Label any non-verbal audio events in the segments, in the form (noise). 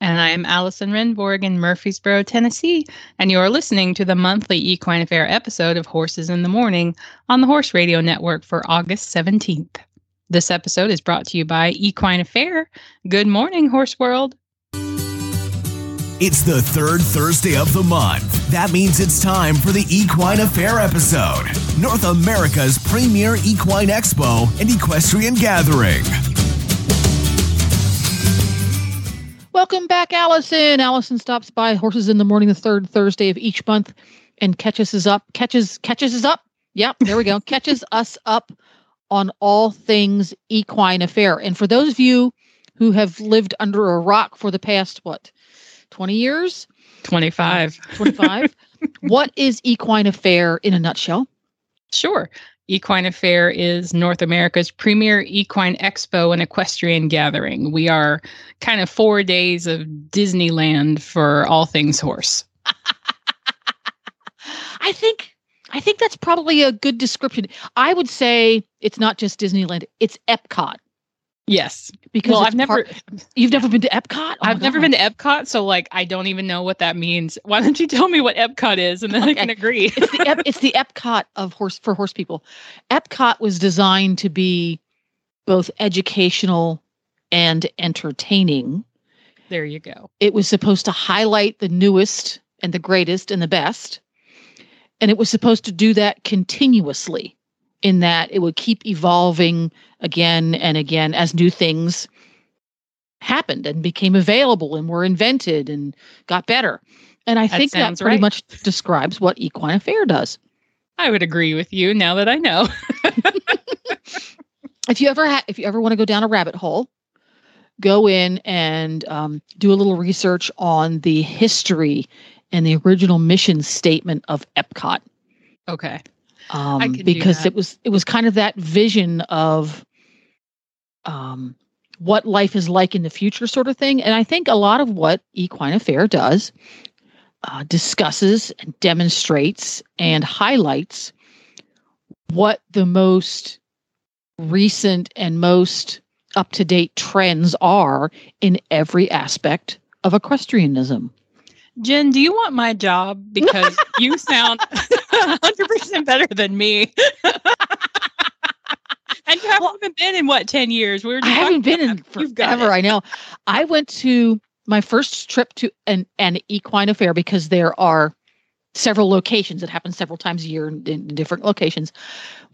And I'm Allison Rehnborg in Murfreesboro, Tennessee. And you're listening to the monthly Equine Affaire episode of Horses in the Morning on the Horse Radio Network for August 17th. This episode is brought to you by Equine Affaire. Good morning, Horse World. It's the third Thursday of the month. That means it's time for the Equine Affaire episode, North America's premier equine expo and equestrian gathering. Welcome back, Allison. Allison stops by Horses in the Morning the third Thursday of each month and catches us up. Catches catches us up. Yep, there we go. (laughs) catches us up on all things equine affaire. And for those of you who have lived under a rock for the past what, 20 years? 25. 25. (laughs) what is equine affaire in a nutshell? Sure. Equine Affaire is North America's premier equine expo and equestrian gathering. We are kind of four days of Disneyland for all things horse. (laughs) I think I think that's probably a good description. I would say it's not just Disneyland; it's Epcot. Yes, because well, I've never. part- (laughs) you've never been to Epcot. Oh I've never been to Epcot, so like I don't even know what that means. Why don't you tell me what Epcot is, and then I can agree. it's the Ep- it's the Epcot of horse for horse people. Epcot was designed to be both educational and entertaining. there you go. It was supposed to highlight the newest and the greatest and the best. And it was supposed to do that continuously, in that it would keep evolving again and again as new things happened and became available and were invented and got better. And I That think that pretty right. much describes what Equine Affaire does. I would agree with you now that I know. (laughs) if you ever ha- if you ever want to go down a rabbit hole go in and um, do a little research on the history and the original mission statement of epcot okay. Um, because it was it was kind of that vision of um, what life is like in the future sort of thing and i think a lot of what equine affaire does uh, discusses and demonstrates and highlights what the most recent and most up to date trends are in every aspect of equestrianism. Jenn, do you want my job? Because (laughs) you sound 100% better than me. (laughs) and you haven't even been in what, 10 years? We were I haven't been in about- You've got forever. I know. I went to my first trip to an, an equine affaire because there are several locations that happen several times a year in, in different locations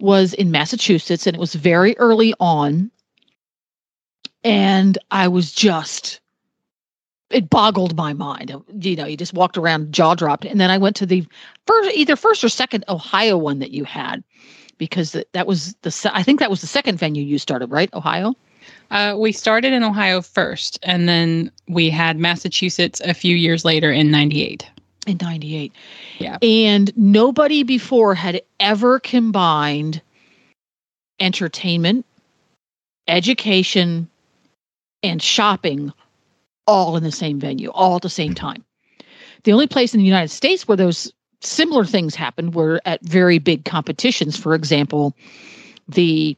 was in massachusetts and it was very early on and i was just it boggled my mind. You know you just walked around jaw dropped. And then i went to the first either first or second ohio one that you had because that, that was the i think that was the second venue you started right? Ohio? Uh, we started in Ohio first, and then we had Massachusetts a few years later in 98. in 98 Yeah. and nobody before had ever combined entertainment education and shopping all in the same venue all at the same time the only place in the united states where those similar things happened were at very big competitions for example the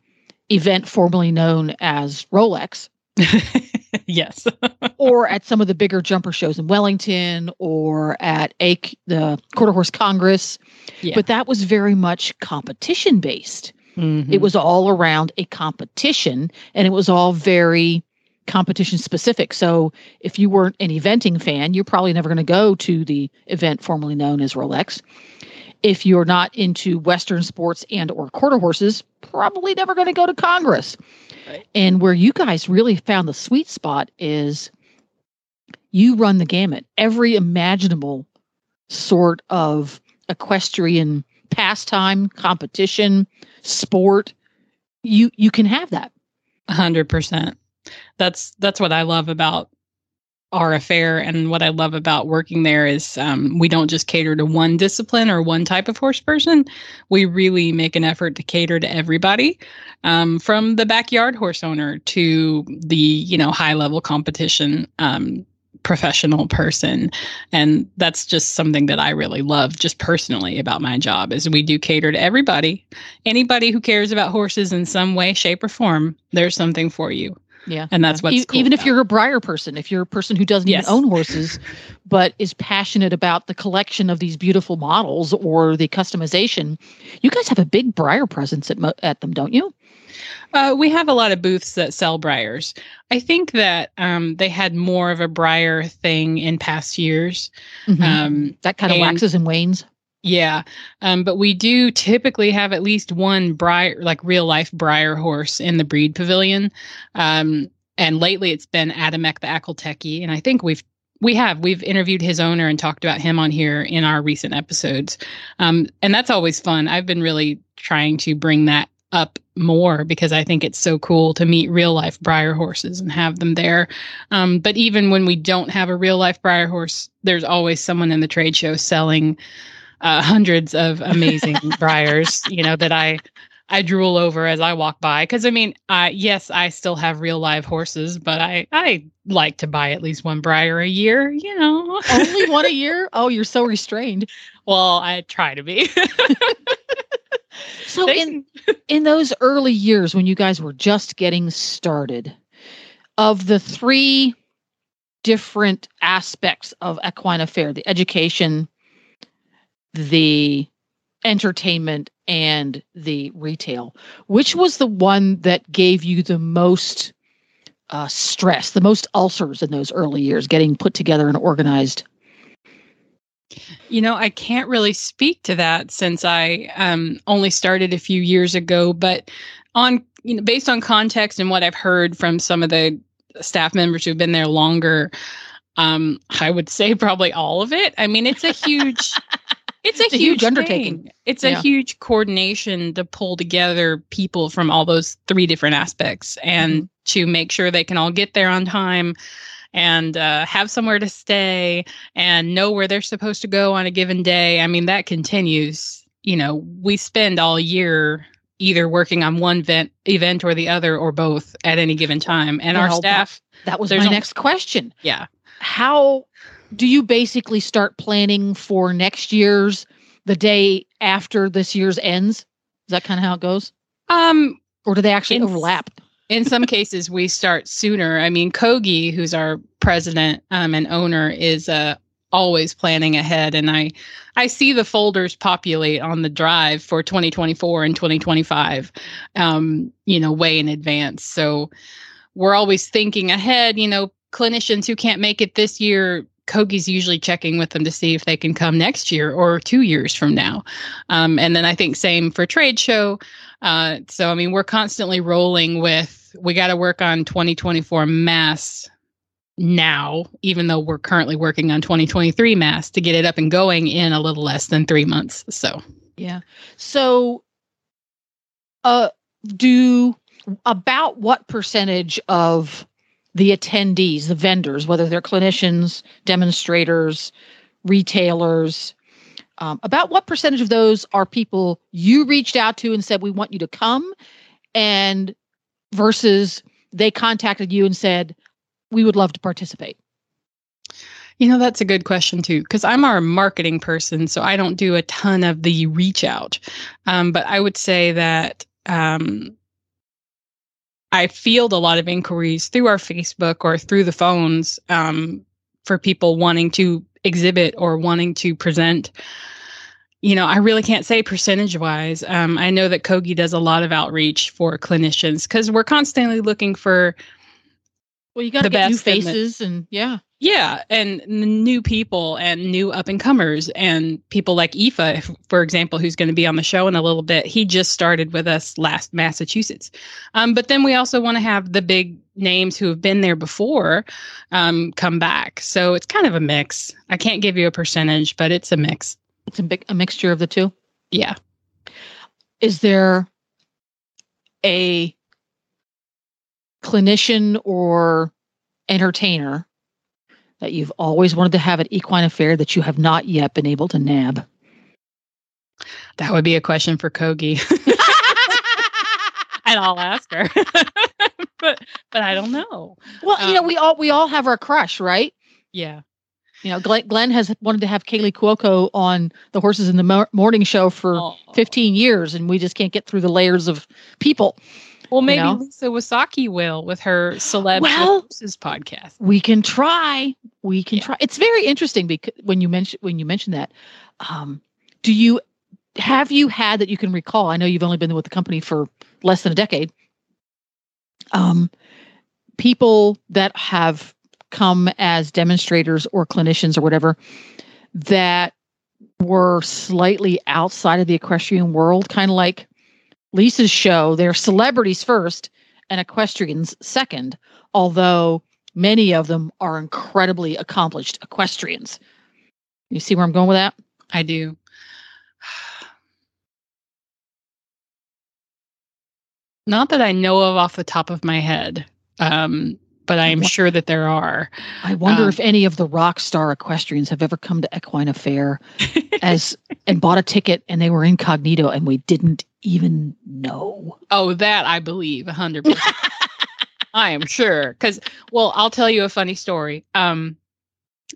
event formerly known as rolex (laughs) yes. (laughs) or at some of the bigger jumper shows in Wellington or at a the Quarter Horse Congress. Yeah. But that was very much competition based. Mhm. It was all around a competition and it was all very competition specific. So if you weren't an eventing fan, you're probably never going to go to the event formerly known as Rolex. If you're not into Western sports and or quarter horses, probably never going to go to Congress. Right. And where you guys really found the sweet spot is you run the gamut. Every imaginable sort of equestrian pastime, competition, sport, you you can have that. A hundred percent. That's that's what I love about our affair and what I love about working there is um, we don't just cater to one discipline or one type of horse person. We really make an effort to cater to everybody, um, from the backyard horse owner to the you know high level competition um, professional person. And that's just something that i really love just personally about my job is we do cater to everybody. Anybody who cares about horses in some way shape or form there's something for you Yeah. and that's what's E- cool even if you're a Breyer person, if you're a person who doesn't Yes. even own horses, but is passionate about the collection of these beautiful models or the customization, you guys have a big Breyer presence at mo- at them, don't you? Uh, we have a lot of booths that sell Breyers. I think that um, they had more of a Breyer thing in past years. Um, that kind of and- waxes and wanes. Yeah, um, but we do typically have at least one Breyer, like real life Breyer horse in the breed pavilion. Um, and lately, it's been Adamek the Akhal-Teke, and I think we've we have we've interviewed his owner and talked about him on here in our recent episodes, um, and that's always fun. I've been really trying to bring that up more because I think it's so cool to meet real life Breyer horses and have them there. Um, but even when we don't have a real life Breyer horse, there's always someone in the trade show selling uh, hundreds of amazing (laughs) Breyers, you know, that I I drool over as I walk by. Because I mean, uh, yes, I still have real live horses, but I I like to buy at least one Breyer a year. You know, Only one a (laughs) year? Oh, you're so restrained. well, I try to be. So (laughs) They in in those early years when you guys were just getting started, of the three different aspects of equine affaire, the education, the entertainment, and the retail, which was the one that gave you the most uh, stress, the most ulcers in those early years, getting put together and organized? You know, I can't really speak to that since I um, only started a few years ago, but on you know, based on context and what I've heard from some of the staff members who've been there longer, um, I would say probably all of it. I mean, it's a huge, (laughs) it's a, It's a huge, huge undertaking. It's a Yeah. huge coordination to pull together people from all those three different aspects and to make sure they can all get there on time and uh, have somewhere to stay and know where they're supposed to go on a given day. I mean, that continues. You know, we spend all year either working on one event, event or the other, or both at any given time. And our Well, that- staff, That was my next question. yeah, how do you basically start planning for next year's the day after this year's ends? Is that kind of how it goes? um, Or do they actually In- overlap? in some cases we start sooner i mean kogi who's our president um, and owner is uh, always planning ahead and i i see the folders populate on the drive for 2024 and 2025 um, you know way in advance so we're always thinking ahead you know clinicians who can't make it this year kogi's usually checking with them to see if they can come next year or two years from now um, and then i think same for trade show uh, so I mean, we're constantly rolling with we got to work on 2024 mass now, even though we're currently working on 2023 mass to get it up and going in a little less than three months. So Yeah. So, uh, do about what percentage of the attendees, the vendors, whether they're clinicians, demonstrators, retailers, um, about what percentage of those are people you reached out to and said, we want you to come, and versus they contacted you and said, we would love to participate? You know, that's a good question too, because I'm our marketing person, so I don't do a ton of the reach out. Um, but I would say that um, I field a lot of inquiries through our Facebook or through the phones um, for people wanting to exhibit or wanting to present. You know, I really can't say percentage wise. Um, I know that Kogi does a lot of outreach for clinicians because we're constantly looking for Well, you got to get new and the- faces, and yeah, Yeah, and new people and new up and comers and people like Ifa, for example, who's going to be on the show in a little bit. He just started with us last Massachusetts. Um, but then we also want to have the big names who have been there before um, come back. So it's kind of a mix. I can't give you a percentage, but it's a mix. it's a big a mixture of the two. Yeah. is there a clinician or entertainer that you've always wanted to have at Equine Affaire that you have not yet been able to nab? That would be a question for Kogi. (laughs) and I'll ask her. (laughs) but but I don't know. Well, you know, Um, we all we all have our crush, right? Yeah. You know, Glenn, Glenn has wanted to have Kaley Cuoco on the Horses in the Mo- Morning show for Oh. 15 years, and we just can't get through the layers of people. Well, maybe know? Lisa Wysocki will with her celeb Well- podcast. We can try. We can Yeah. try. It's very interesting because when you mention when you mention that, um, do you have you had that you can recall? I know you've only been with the company for less than a decade. Um, people that have come as demonstrators or clinicians or whatever that were slightly outside of the equestrian world, kind of like Lisa's show. They're celebrities first and equestrians second, although many of them are incredibly accomplished equestrians. You see where I'm going with that? I do. Not that I know of off the top of my head, um, but I am sure that there are. I wonder Um, if any of the rock star equestrians have ever come to Equine Affaire (laughs) as and bought a ticket and they were incognito and we didn't even know. Oh, that I believe a hundred percent. (laughs) I am sure. Because, well, I'll tell you a funny story. Um,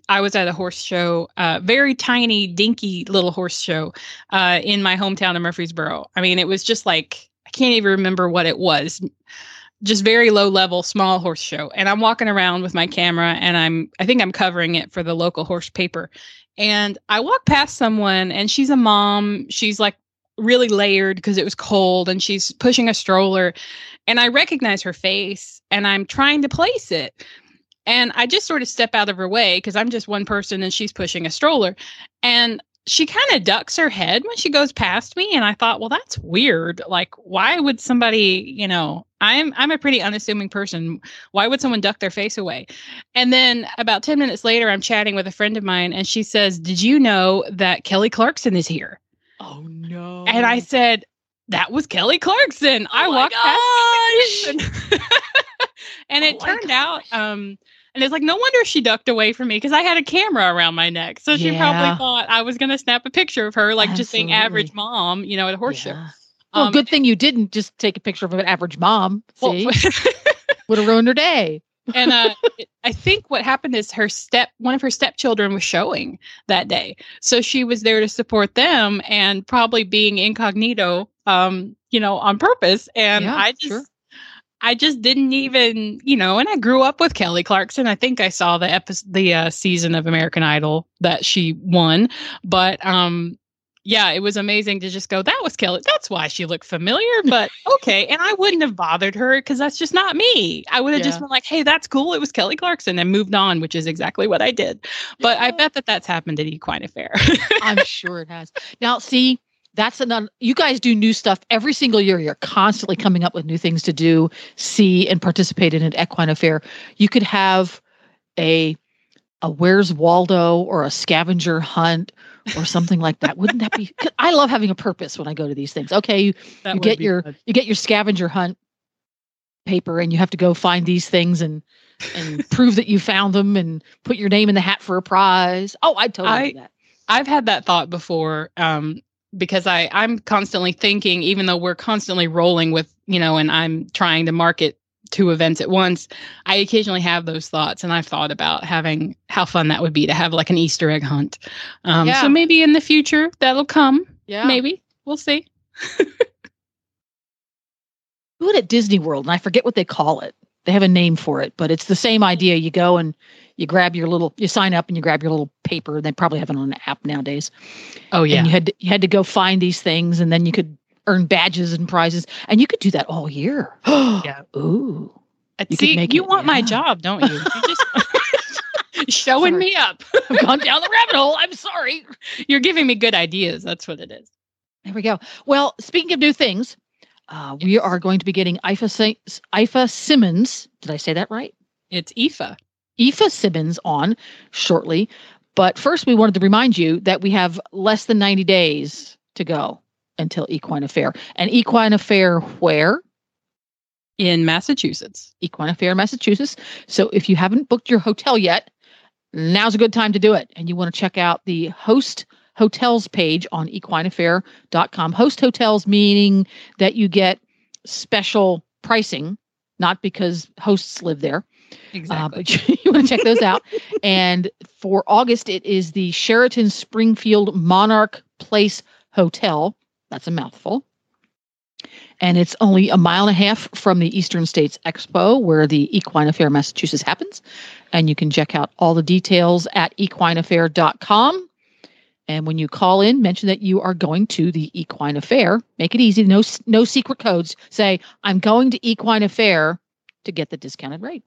I was at a horse show, uh, very tiny, dinky little horse show, uh, in my hometown of Murfreesboro. I mean, it was just like I can't even remember what it was. Just very low level, small horse show. And I'm walking around with my camera, and I'm I think I'm covering it for the local horse paper. And I walk past someone, and she's a mom. She's like really layered because it was cold and she's pushing a stroller and I recognize her face and I'm trying to place it. And I just sort of step out of her way because I'm just one person and she's pushing a stroller. And she kind of ducks her head when she goes past me. And I thought, well, that's weird. Like, why would somebody, you know, I'm I'm a pretty unassuming person. Why would someone duck their face away? And then about 10 minutes later, I'm chatting with a friend of mine and she says, Did you know that Kelly Clarkson is here? Oh no. And I said, that was Kelly Clarkson. I Oh walked past (laughs) and it Oh turned out, um, and it's like, no wonder she ducked away from me because I had a camera around my neck. So she Yeah. probably thought I was going to snap a picture of her, like just being average mom, you know, at a horse show. Yeah. Well, Um, good thing you didn't just take a picture of an average mom. Well, (laughs) would have ruined her day. And uh, it- I think what happened is her step, one of her stepchildren was showing that day, so she was there to support them and probably being incognito, um, you know, on purpose. And Yeah, I just, sure. I just didn't even, you know, and I grew up with Kelly Clarkson. I think I saw the episode, the uh, season of American Idol that she won, but um, yeah, it was amazing to just go. That was Kelly. That's why she looked familiar, but (laughs) okay. And I wouldn't have bothered her because that's just not me. I would have just been like, "Hey, that's cool. It was Kelly Clarkson," and moved on, which is exactly what I did. But I bet that that's happened at Equine Affaire. I'm sure it has. Now, see, that's another. You guys do new stuff every single year. You're constantly coming up with new things to do, see, and participate in an equine affaire. You could have a a Where's Waldo or a scavenger hunt or something like that. Wouldn't that be? (laughs) I love having a purpose when I go to these things. Okay, you, you get your fun. you get your scavenger hunt paper and you have to go find these things and and (laughs) prove that you found them and put your name in the hat for a prize. Oh, I'd totally I- do that. I've had that thought before um, because I I'm constantly thinking, even though we're constantly rolling with you know, and I'm trying to market two events at once. I occasionally have those thoughts, and I've thought about having how fun that would be to have like an Easter egg hunt. Um, Yeah. So maybe in the future that'll come. Yeah. Maybe we'll see. do it at Disney World, and I forget what they call it. They have a name for it, but it's the same idea. You go and you grab your little, you sign up and you grab your little paper. They probably have it on an app nowadays. Oh yeah. And you had to, you had to go find these things, and then you could earn badges and prizes, and you could do that all year. (gasps) (gasps) Yeah. Ooh. Uh, you see, you it- want my job, don't you? You just (laughs) showing Sorry. me up. (laughs) I've gone down the rabbit hole. I'm sorry. You're giving me good ideas. That's what it is. There we go. Well, speaking of new things, uh, we are going to be getting Ifa, Ifa Simmonds. Did I say that right? It's IFA. IFA Simmonds on shortly. But first, we wanted to remind you that we have less than 90 days to go until Equine Affaire. And Equine Affaire, where? in Massachusetts. Equine Affaire, Massachusetts. So if you haven't booked your hotel yet, now's a good time to do it. And you want to check out the host hotels page on equineaffaire.com. Host hotels meaning that you get special pricing, not because hosts live there. Exactly. Uh, but (laughs) you, you want to check those out. and for August, it is the Sheraton Springfield Monarch Place Hotel. That's a mouthful. And it's only a mile and a half from the Eastern States Expo, where the Equine Affaire Massachusetts happens. And you can check out all the details at equineaffaire.com. And when you call in, mention that you are going to the Equine Affaire. Make it easy. No, no secret codes. Say, I'm going to Equine Affaire to get the discounted rate.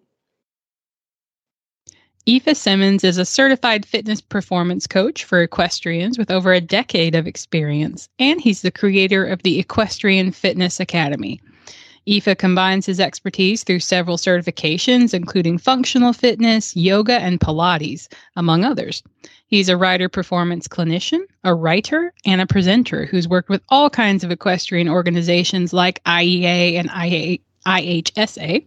Ifa Simmonds is a certified fitness performance coach for equestrians with over a decade of experience, and he's the creator of the Equestrian Fitness Academy. Ifa combines his expertise through several certifications, including functional fitness, yoga, and Pilates, among others. He's a rider performance clinician, a writer, and a presenter who's worked with all kinds of equestrian organizations like IEA and IHSA.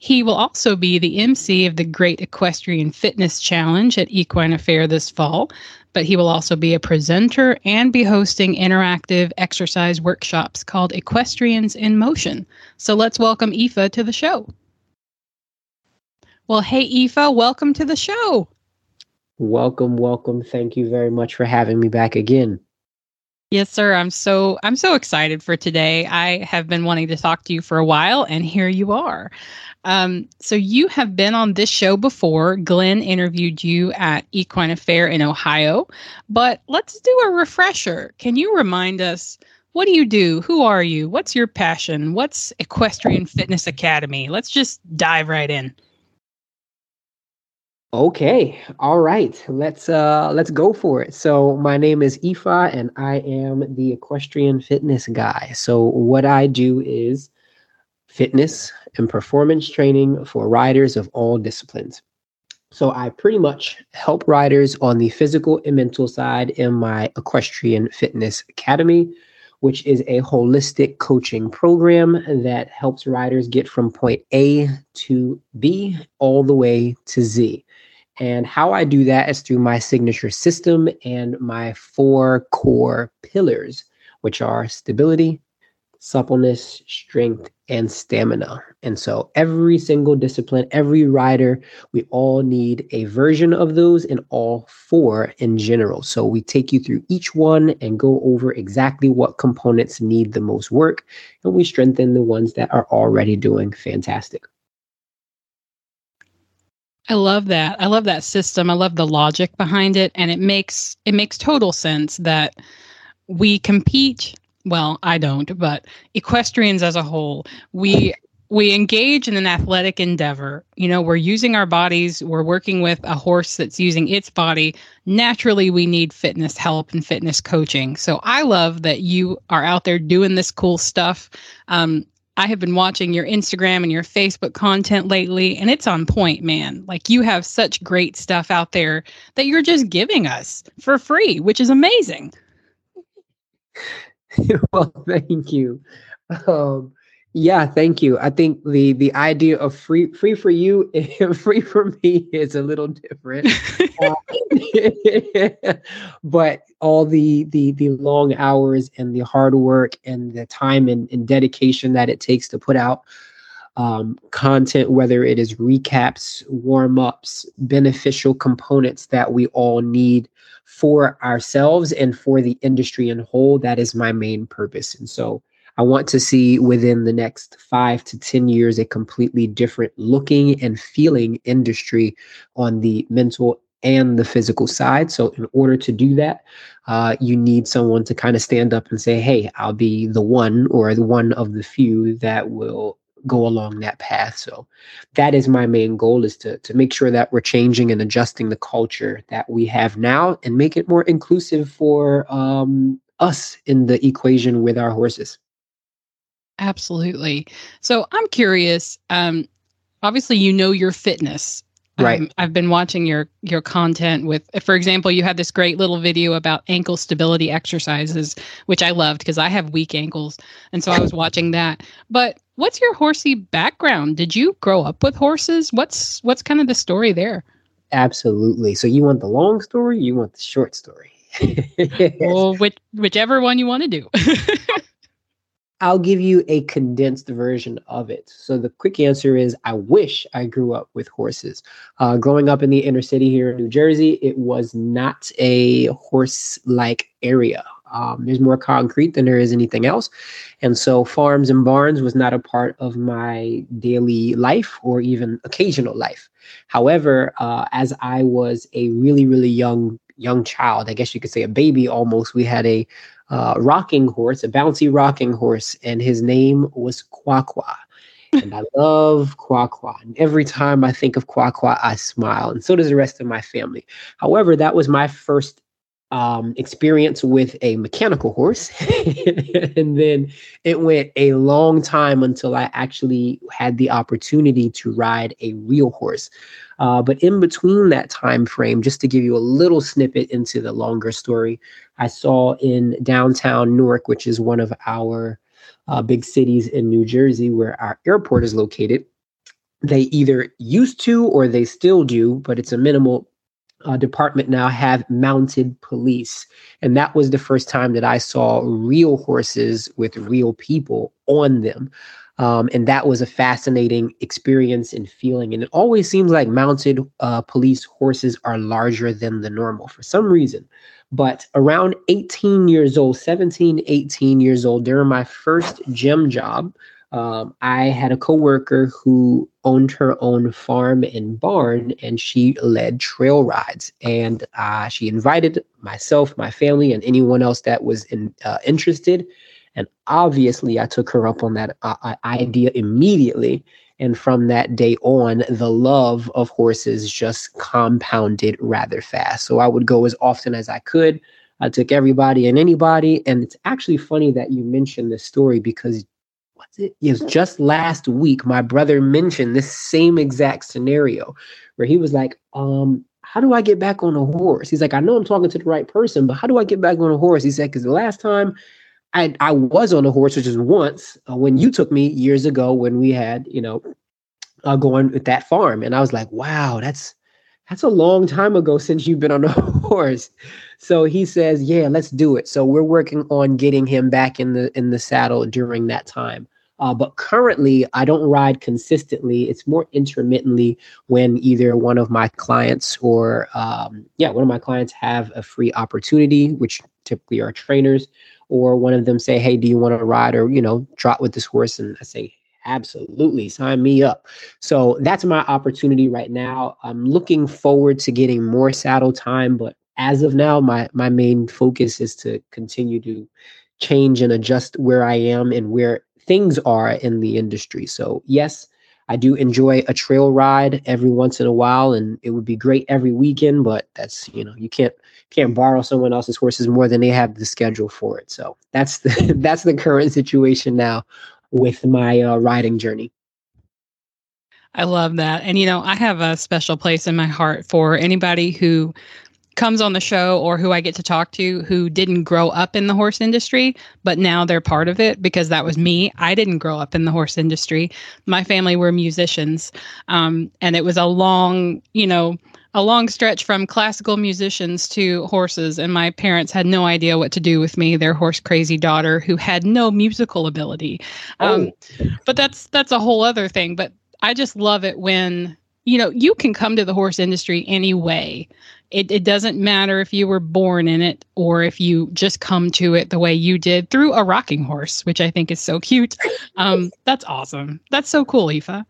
He will also be the MC of the Great Equestrian Fitness Challenge at Equine Affaire this fall, but he will also be a presenter and be hosting interactive exercise workshops called Equestrians in Motion. So let's welcome Ifa to the show. Well, hey, Ifa, welcome to the show. Welcome, welcome. Thank you very much for having me back again. Yes, sir. I'm so I'm so excited for today. I have been wanting to talk to you for a while, and here you are. Um, so you have been on this show before. Glenn interviewed you at Equine Affaire in Ohio, but let's do a refresher. Can you remind us what do you do? Who are you? What's your passion? What's Equestrian Fitness Academy? Let's just dive right in. Okay. All right. Let's uh let's go for it. So my name is Ifa and I am the equestrian fitness guy. So what I do is fitness and performance training for riders of all disciplines. So I pretty much help riders on the physical and mental side in my equestrian fitness academy, which is a holistic coaching program that helps riders get from point A to B all the way to Z. And how I do that is through my signature system and my four core pillars, which are stability, suppleness, strength, and stamina. And so every single discipline, every rider, we all need a version of those in all four in general. So we take you through each one and go over exactly what components need the most work, and we strengthen the ones that are already doing fantastic. I love that. I love that system. I love the logic behind it and it makes it makes total sense that we compete well, I don't, but equestrians as a whole, we we engage in an athletic endeavor. You know, we're using our bodies, we're working with a horse that's using its body. Naturally, we need fitness help and fitness coaching. So I love that you are out there doing this cool stuff. Um, I have been watching your Instagram and your Facebook content lately, and it's on point, man. Like you have such great stuff out there that you're just giving us for free, which is amazing. (laughs) well, thank you. Um, yeah, thank you. I think the the idea of free free for you and (laughs) free for me is a little different. uh, (laughs) (laughs) but all the the the long hours and the hard work and the time and, and dedication that it takes to put out um, content, whether it is recaps, warm ups, beneficial components that we all need for ourselves and for the industry in whole, that is my main purpose. And so I want to see within the next five to 10 years a completely different looking and feeling industry on the mental and the physical side. So, in order to do that, uh, you need someone to kind of stand up and say, Hey, I'll be the one or the one of the few that will go along that path. So that is my main goal is to to make sure that we're changing and adjusting the culture that we have now and make it more inclusive for um, us in the equation with our horses. Absolutely. So I'm curious. Um, obviously, you know your fitness. Right. Um, I've been watching your your content with, for example, you had this great little video about ankle stability exercises, which I loved because I have weak ankles, and so I was watching that. But what's your horsey background? Did you grow up with horses? What's what's kind of the story there? Absolutely. So you want the long story? You want the short story? (laughs) well, which, whichever one you want to do. (laughs) I'll give you a condensed version of it. So the quick answer is I wish I grew up with horses. Uh, growing up in the inner city here in New Jersey, it was not a horse like area. Um, there's more concrete than there is anything else. And so farms and barns was not a part of my daily life or even occasional life. However, uh, as I was a really, really young young child, I guess you could say a baby almost, we had a uh, rocking horse, a bouncy rocking horse, and his name was Quaqua. and I love Quaqua. And every time I think of Quaqua, I smile, and so does the rest of my family. However, that was my first um, experience with a mechanical horse. (laughs) and then it went a long time until I actually had the opportunity to ride a real horse. Uh, but in between that time frame, just to give you a little snippet into the longer story, I saw in downtown Newark, which is one of our uh, big cities in New Jersey, where our airport is located. They either used to or they still do, but it's a minimal uh, department now have mounted police. And that was the first time that I saw real horses with real people on them. Um, and that was a fascinating experience and feeling. And it always seems like mounted uh, police horses are larger than the normal for some reason. But around 18 years old, 17, 18 years old, during my first gym job, um, I had a coworker who owned her own farm and barn, and she led trail rides. And uh, she invited myself, my family, and anyone else that was in, uh, interested and obviously, I took her up on that uh, uh, idea immediately. And from that day on, the love of horses just compounded rather fast. So I would go as often as I could. I took everybody and anybody. And it's actually funny that you mentioned this story because was just last week. My brother mentioned this same exact scenario where he was like, um, how do I get back on a horse? He's like, I know I'm talking to the right person, but how do I get back on a horse? He said, because the last time I I was on a horse, which is once uh, when you took me years ago when we had you know uh, going with that farm, and I was like, wow, that's that's a long time ago since you've been on a (laughs) horse. So he says, yeah, let's do it. So we're working on getting him back in the in the saddle during that time. Uh, but currently, I don't ride consistently. It's more intermittently when either one of my clients or, um, yeah, one of my clients have a free opportunity, which typically are trainers, or one of them say, "Hey, do you want to ride or you know trot with this horse?" And I say, "Absolutely, sign me up." So that's my opportunity right now. I'm looking forward to getting more saddle time, but as of now, my my main focus is to continue to change and adjust where I am and where things are in the industry. So yes, I do enjoy a trail ride every once in a while, and it would be great every weekend. But that's you know you can't can't borrow someone else's horses more than they have the schedule for it. So that's the (laughs) that's the current situation now with my uh, riding journey. I love that. And you know, I have a special place in my heart for anybody who comes on the show or who I get to talk to who didn't grow up in the horse industry, but now they're part of it because that was me. I didn't grow up in the horse industry. My family were musicians. Um, and it was a long, you know, a long stretch from classical musicians to horses, and my parents had no idea what to do with me, their horse crazy daughter who had no musical ability. Um, oh. But that's that's a whole other thing. But I just love it when you know you can come to the horse industry anyway. It, it doesn't matter if you were born in it or if you just come to it the way you did through a rocking horse, which I think is so cute. Um, (laughs) that's awesome. That's so cool, Ifa.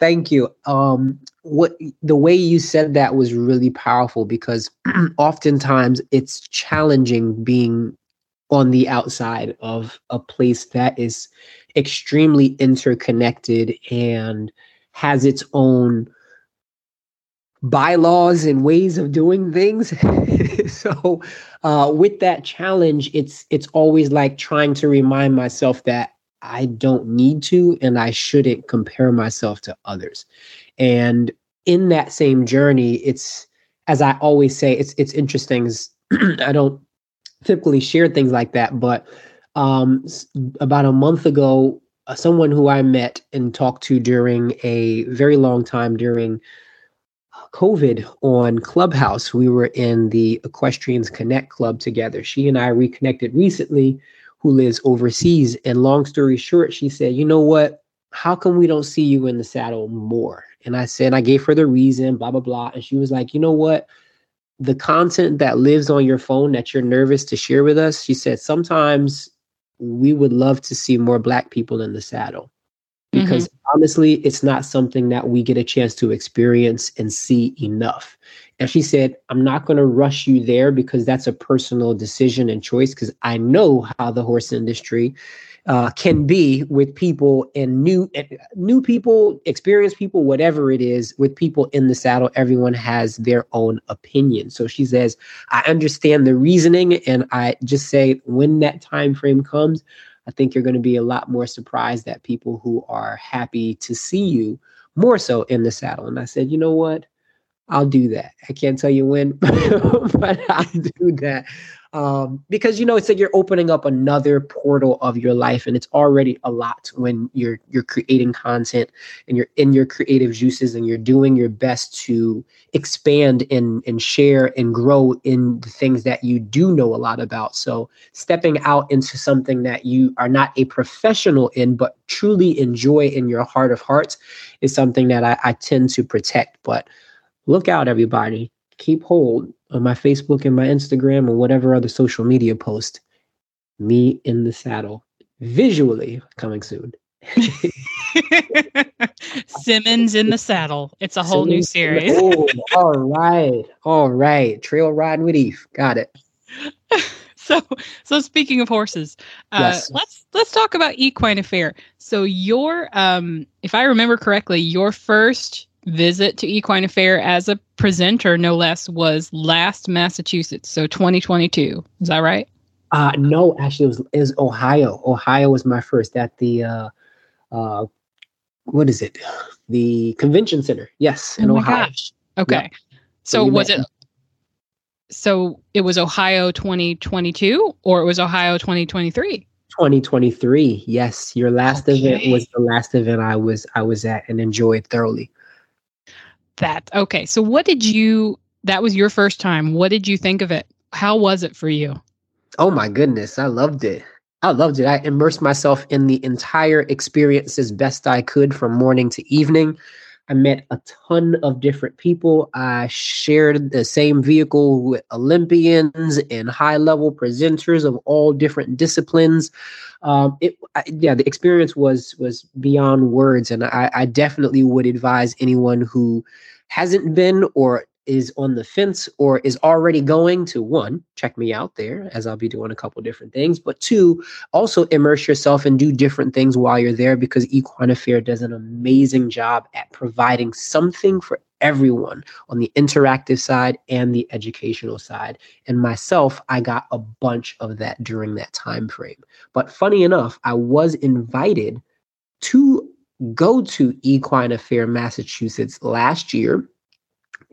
Thank you. Um, what the way you said that was really powerful because (clears throat) oftentimes it's challenging being on the outside of a place that is extremely interconnected and has its own bylaws and ways of doing things (laughs) so uh, with that challenge it's it's always like trying to remind myself that I don't need to and I shouldn't compare myself to others. And in that same journey, it's as I always say, it's it's interesting. (clears throat) I don't typically share things like that, but um, about a month ago, uh, someone who I met and talked to during a very long time during COVID on Clubhouse. We were in the Equestrians Connect Club together. She and I reconnected recently, who lives overseas. And long story short, she said, You know what? How come we don't see you in the saddle more? And I said, I gave her the reason, blah, blah, blah. And she was like, You know what? The content that lives on your phone that you're nervous to share with us, she said, sometimes we would love to see more Black people in the saddle because mm-hmm. honestly, it's not something that we get a chance to experience and see enough. And she said, I'm not going to rush you there because that's a personal decision and choice because I know how the horse industry uh, can be with people and new new people, experienced people, whatever it is, with people in the saddle. Everyone has their own opinion. So she says, I understand the reasoning, and I just say when that time frame comes, I think you're going to be a lot more surprised at people who are happy to see you more so in the saddle. And I said, you know what? I'll do that. I can't tell you when, (laughs) but I'll do that. Um, because you know it's like you're opening up another portal of your life and it's already a lot when you're you're creating content and you're in your creative juices and you're doing your best to expand and and share and grow in the things that you do know a lot about. So stepping out into something that you are not a professional in but truly enjoy in your heart of hearts is something that I, I tend to protect. But look out everybody keep hold on my Facebook and my Instagram or whatever other social media post. Me in the saddle, visually coming soon. (laughs) Simmonds in the saddle. It's a whole Simmonds new series. oh, all right, all right. Trail riding with Eve. Got it. (laughs) so, so speaking of horses, uh, yes. let's let's talk about equine affaire. So, your, um, if I remember correctly, your first visit to Equine Affaire as a presenter, no less, was last Massachusetts, so 2022. Is that right? Uh, no, actually, it was, it was Ohio. Ohio was my first at the, uh, uh, what is it? The convention center. Yes, in oh Ohio. Gosh. Okay. So, so was it? So it was Ohio 2022 or it was Ohio 2023? 2023. Yes, your last okay. event was the last event I was I was at and enjoyed thoroughly. That okay. So what did you that was your first time. What did you think of it? How was it for you? Oh my goodness, I loved it. I loved it. I immersed myself in the entire experience as best I could from morning to evening. I met a ton of different people. I shared the same vehicle with Olympians and high level presenters of all different disciplines. Um, it, I, yeah, the experience was was beyond words, and I, I definitely would advise anyone who hasn't been or is on the fence or is already going to one, check me out there as I'll be doing a couple different things. But two, also immerse yourself and do different things while you're there because Equine Affaire does an amazing job at providing something for everyone on the interactive side and the educational side. And myself, I got a bunch of that during that time frame. But funny enough, I was invited to go to Equine Affaire Massachusetts last year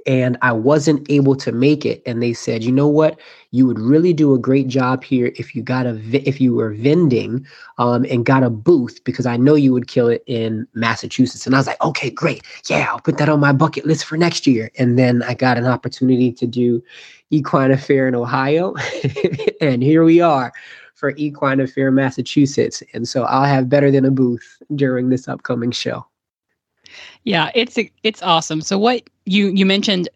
and I wasn't able to make it. And they said, you know what, you would really do a great job here if you got a if you were vending um, and got a booth because I know you would kill it in Massachusetts. And I was like, okay, great, yeah, I'll put that on my bucket list for next year. And then I got an opportunity to do Equine Affaire in Ohio, (laughs) and here we are for Equine Affaire Massachusetts. And so I'll have better than a booth during this upcoming show. Yeah, it's it's awesome. So what you you mentioned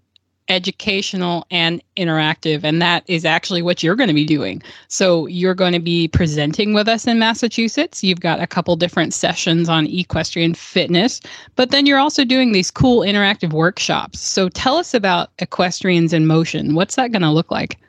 educational and interactive and that is actually what you're going to be doing. So you're going to be presenting with us in Massachusetts. You've got a couple different sessions on equestrian fitness, but then you're also doing these cool interactive workshops. So tell us about equestrians in motion. What's that going to look like?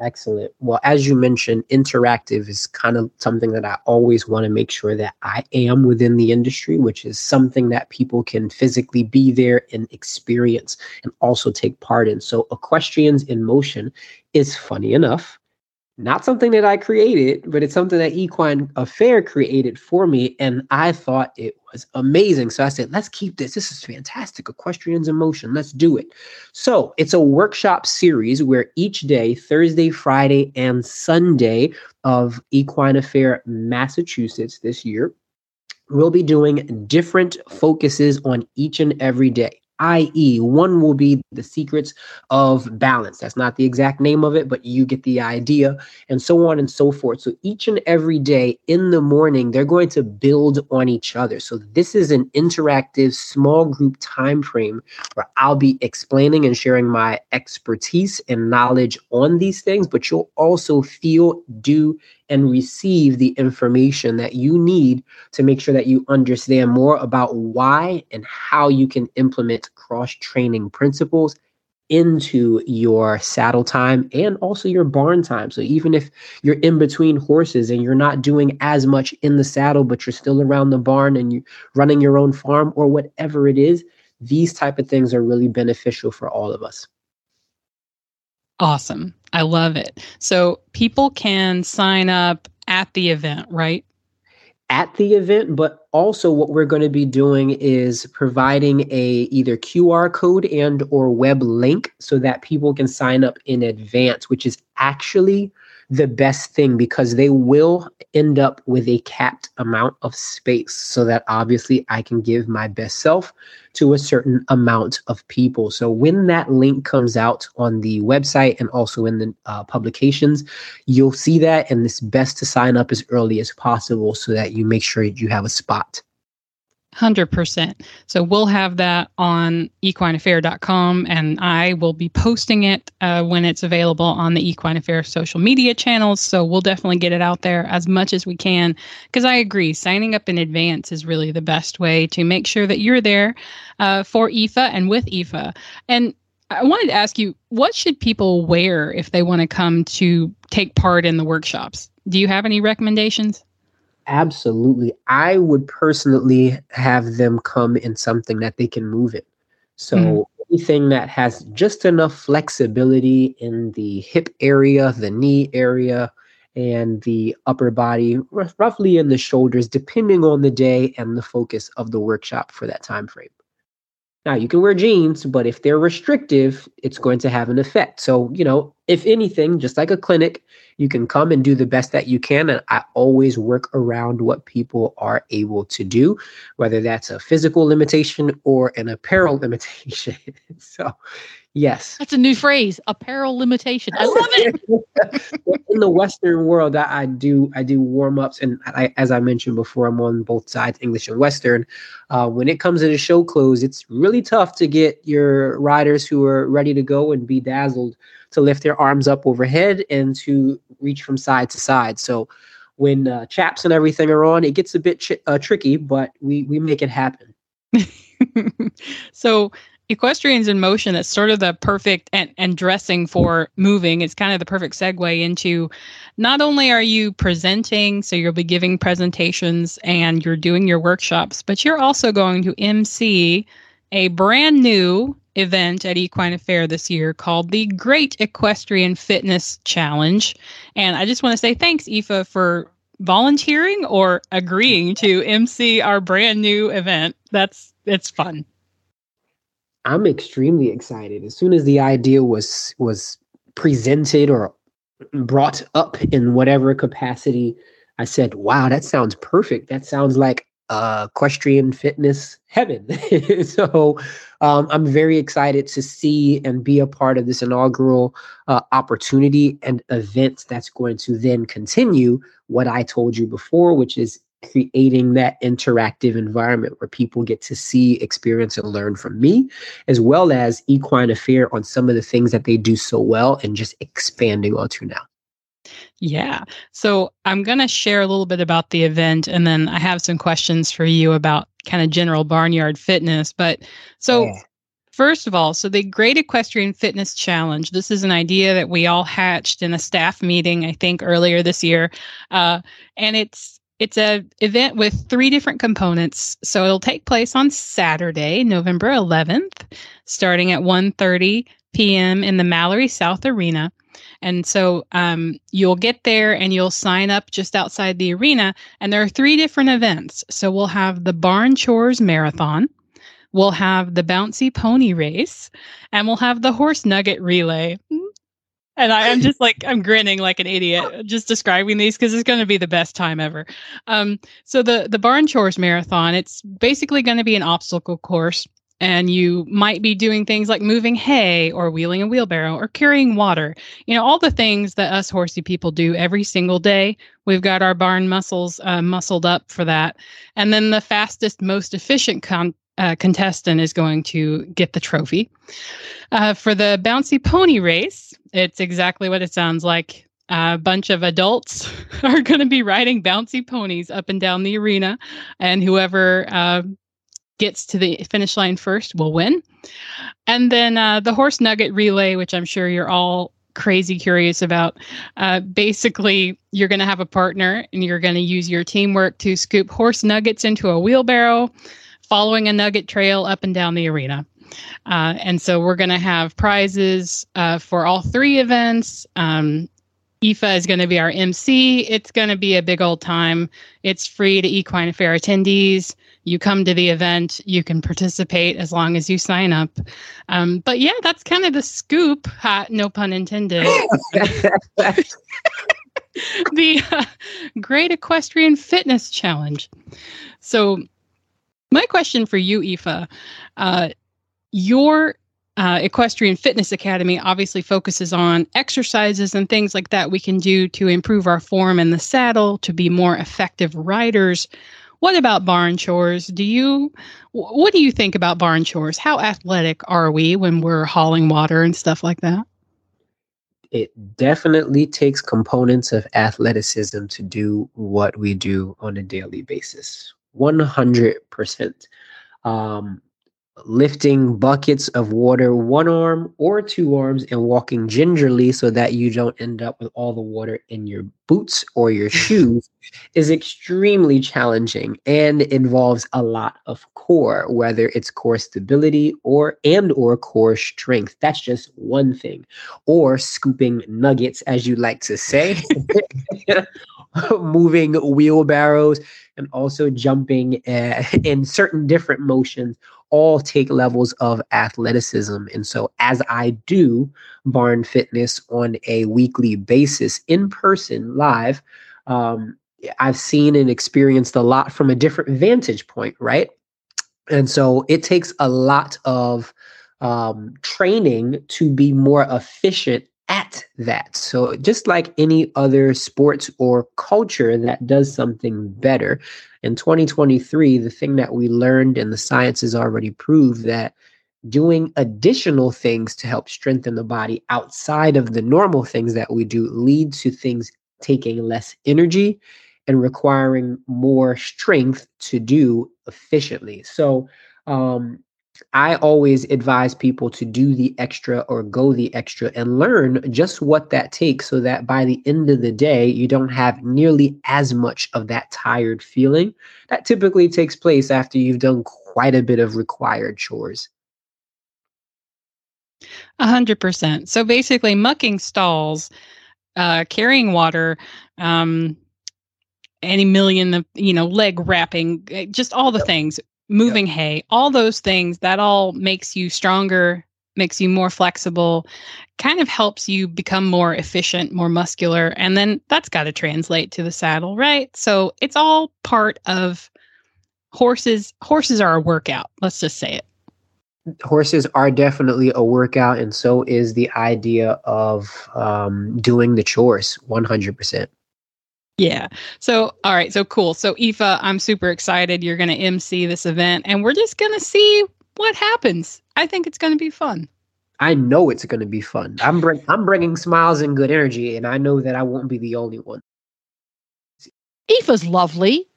Excellent. Well, as you mentioned, interactive is kind of something that I always want to make sure that I am within the industry, which is something that people can physically be there and experience and also take part in. So, Equestrians in Motion is funny enough not something that I created, but it's something that Equine Affaire created for me. And I thought it was amazing. So I said, let's keep this. This is fantastic. Equestrians in Motion. Let's do it. So it's a workshop series where each day, Thursday, Friday, and Sunday of Equine Affaire Massachusetts this year, we'll be doing different focuses on each and every day. i.e., one will be the secrets of balance. That's not the exact name of it, but you get the idea, and so on and so forth. So each and every day in the morning, they're going to build on each other. So this is an interactive small group time frame where I'll be explaining and sharing my expertise and knowledge on these things, but you'll also feel, do, and receive the information that you need to make sure that you understand more about why and how you can implement cross training principles into your saddle time and also your barn time. So even if you're in between horses and you're not doing as much in the saddle, but you're still around the barn and you're running your own farm or whatever it is, these type of things are really beneficial for all of us. Awesome. I love it. So people can sign up at the event, right? At the event, but also what we're going to be doing is providing a either QR code and or web link so that people can sign up in advance, which is actually the best thing because they will end up with a capped amount of space so that obviously I can give my best self to a certain amount of people. So when that link comes out on the website and also in the uh, publications, you'll see that and it's best to sign up as early as possible so that you make sure you have a spot. 100%. So we'll have that on equineaffaire.com and I will be posting it uh, when it's available on the Equine Affaire social media channels. So we'll definitely get it out there as much as we can because I agree, signing up in advance is really the best way to make sure that you're there uh, for Ifa and with Ifa. And I wanted to ask you, what should people wear if they want to come to take part in the workshops? Do you have any recommendations? Absolutely. I would personally have them come in something that they can move it. So mm. anything that has just enough flexibility in the hip area, the knee area, and the upper body, r- roughly in the shoulders, depending on the day and the focus of the workshop for that time frame. Now you can wear jeans, but if they're restrictive, it's going to have an effect. So, you know, if anything, just like a clinic, you can come and do the best that you can. And I always work around what people are able to do, whether that's a physical limitation or an apparel (laughs) limitation. so, yes. That's a new phrase, apparel limitation. I love it. (laughs) In the Western world, I, I do I do warm ups, and I, as I mentioned before, I'm on both sides, English and Western. Uh, when it comes to the show clothes, it's really tough to get your riders who are ready to go and be dazzled to lift their arms up overhead and to reach from side to side. So when uh, chaps and everything are on, it gets a bit ch- uh, tricky, but we we make it happen. (laughs) so equestrians in motion that's sort of the perfect and, and dressing for moving it's kind of the perfect segue into not only are you presenting so you'll be giving presentations and you're doing your workshops but you're also going to mc a brand new event at Equine Affaire this year called the Great Equestrian Fitness Challenge. And I just want to say thanks, Ifa, for volunteering or agreeing to MC our brand new event. That's it's fun. I'm extremely excited. As soon as the idea was was presented or brought up in whatever capacity, I said, "Wow, that sounds perfect. That sounds like uh, equestrian fitness heaven. (laughs) so um, I'm very excited to see and be a part of this inaugural uh, opportunity and event that's going to then continue what I told you before, which is creating that interactive environment where people get to see, experience, and learn from me, as well as Equine Affaire on some of the things that they do so well and just expanding onto now. Yeah. So I'm going to share a little bit about the event and then I have some questions for you about kind of general barnyard fitness. But so, yeah. first of all, so the Great Equestrian Fitness Challenge, this is an idea that we all hatched in a staff meeting, I think, earlier this year. Uh, and it's it's a event with three different components. So it'll take place on Saturday, November 11th, starting at 1:30 p.m. in the Mallory South Arena. And so um, you'll get there and you'll sign up just outside the arena. And there are three different events. So we'll have the Barn Chores Marathon, we'll have the Bouncy Pony Race, and we'll have the Horse Nugget Relay. And I, am just like, I'm grinning like an idiot just describing these because it's going to be the best time ever. Um, so the, the Barn Chores Marathon, it's basically going to be an obstacle course and you might be doing things like moving hay or wheeling a wheelbarrow or carrying water. You know, all the things that us horsey people do every single day. We've got our barn muscles uh, muscled up for that. And then the fastest, most efficient con- uh, contestant is going to get the trophy. Uh, for the bouncy pony race, it's exactly what it sounds like. A bunch of adults (laughs) are going to be riding bouncy ponies up and down the arena, and whoever uh, gets to the finish line first will win. And then uh, the horse nugget relay, which I'm sure you're all crazy curious about. Uh, basically, you're going to have a partner and you're going to use your teamwork to scoop horse nuggets into a wheelbarrow, following a nugget trail up and down the arena. Uh, and so we're going to have prizes uh, for all three events. Um, Ifa is going to be our MC. It's going to be a big old time. It's free to equine affaire attendees you come to the event, you can participate as long as you sign up. Um, but yeah, that's kind of the scoop, no pun intended. (laughs) (laughs) the uh, Great Equestrian Fitness Challenge. So, my question for you, Ifa, uh, your uh, Equestrian Fitness Academy obviously focuses on exercises and things like that we can do to improve our form in the saddle, to be more effective riders. What about barn chores? Do you what do you think about barn chores? How athletic are we when we're hauling water and stuff like that? It definitely takes components of athleticism to do what we do on a daily basis. 100%. Um, lifting buckets of water one arm or two arms and walking gingerly so that you don't end up with all the water in your boots or your (laughs) shoes is extremely challenging and involves a lot of core whether it's core stability or and or core strength. That's just one thing. Or scooping nuggets as you like to say. (laughs) (laughs) Moving wheelbarrows and also jumping uh, in certain different motions all take levels of athleticism. And so, as I do barn fitness on a weekly basis in person live, um, I've seen and experienced a lot from a different vantage point, right? And so, it takes a lot of um, training to be more efficient at that. So, just like any other sports or culture that does something better, in 2023, the thing that we learned and the science has already proved that doing additional things to help strengthen the body outside of the normal things that we do lead to things taking less energy and requiring more strength to do efficiently. So, um, I always advise people to do the extra or go the extra and learn just what that takes so that by the end of the day, you don't have nearly as much of that tired feeling that typically takes place after you've done quite a bit of required chores. A hundred percent. So basically, mucking stalls, uh, carrying water, um, any million of you know leg wrapping, eh, just all the things moving yep. hay, all those things that all makes you stronger, makes you more flexible, kind of helps you become more efficient, more muscular. And then that's got to translate to the saddle, right? So it's all part of horses. Horses are a workout. Let's just say it. Horses are definitely a workout, and so is the idea of um, doing the chores 100%. Yeah. So, all right. So cool. So, Ifa, I'm super excited. You're going to MC this event, and we're just going to see what happens. I think it's going to be fun. I know it's going to be fun. I'm bring, I'm bringing smiles and good energy, and I know that I won't be the only one. Ifa's lovely.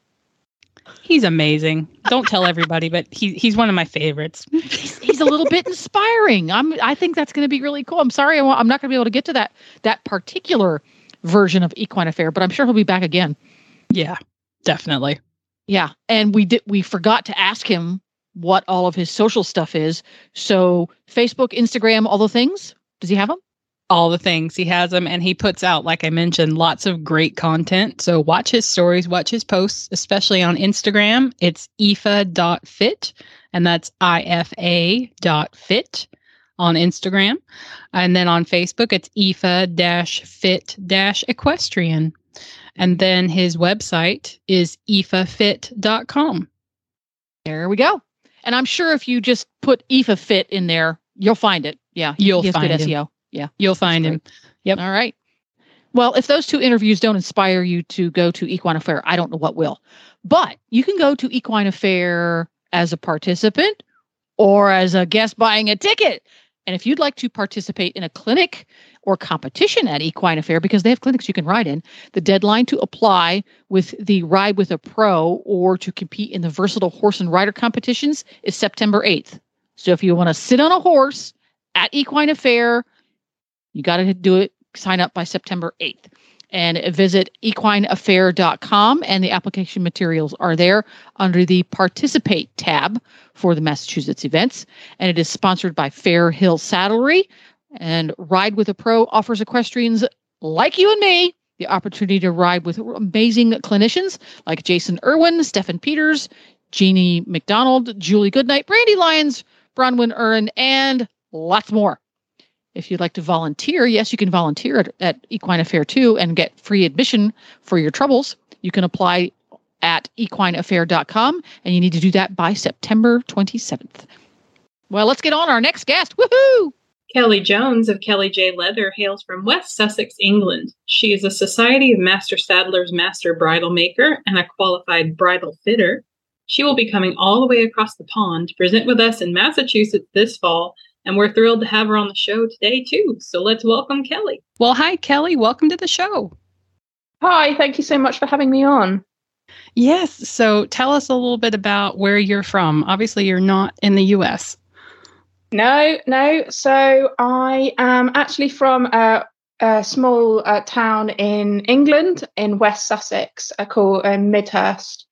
He's amazing. Don't tell everybody, but he, he's one of my favorites. (laughs) he's, he's a little bit inspiring. I'm. I think that's going to be really cool. I'm sorry, I am not going to be able to get to that that particular version of Equine Affaire, but I'm sure he'll be back again. Yeah, definitely. Yeah, and we did we forgot to ask him what all of his social stuff is. So Facebook, Instagram, all the things. Does he have them? All the things he has them, and he puts out, like I mentioned, lots of great content. So watch his stories, watch his posts, especially on Instagram. It's ifa.fit, and that's ifa dot fit on Instagram. And then on Facebook, it's Ifa fit equestrian. And then his website is ifafit.com. There we go. And I'm sure if you just put Ifa Fit in there, you'll find it. Yeah, You'll find good him. SEO. Yeah. You'll find him. Yep. All right. Well, if those two interviews don't inspire you to go to Equine Affaire, I don't know what will. But you can go to Equine Affaire as a participant or as a guest buying a ticket. And if you'd like to participate in a clinic or competition at Equine Affaire, because they have clinics you can ride in, the deadline to apply with the Ride with a Pro or to compete in the versatile horse and rider competitions is September 8th. So if you want to sit on a horse at Equine Affaire, you got to do it, sign up by September 8th. And visit equineaffaire.com, and the application materials are there under the Participate tab for the Massachusetts events. And it is sponsored by Fair Hill Saddlery. And Ride with a Pro offers equestrians like you and me the opportunity to ride with amazing clinicians like Jason Irwin, Steffen Peters, Jeannie McDonald, Julie Goodnight, Brandi Lyons, Bronwyn Urin, and lots more. If you'd like to volunteer, yes, you can volunteer at, at Equine Affaire too and get free admission for your troubles. You can apply at equineaffaire.com and you need to do that by September 27th. Well, let's get on our next guest. Woohoo! Kelly Jones of Kelly J. Leather hails from West Sussex, England. She is a Society of Master Saddlers Master Bridle Maker and a qualified bridle fitter. She will be coming all the way across the pond to present with us in Massachusetts this fall, and we're thrilled to have her on the show today, too. So let's welcome Kelly. Well, hi, Kelly. Welcome to the show. Hi, thank you so much for having me on. Yes. So tell us a little bit about where you're from. Obviously, you're not in the US. No, no. So I am actually from a, a small uh, town in England, in West Sussex, uh, called uh, Midhurst.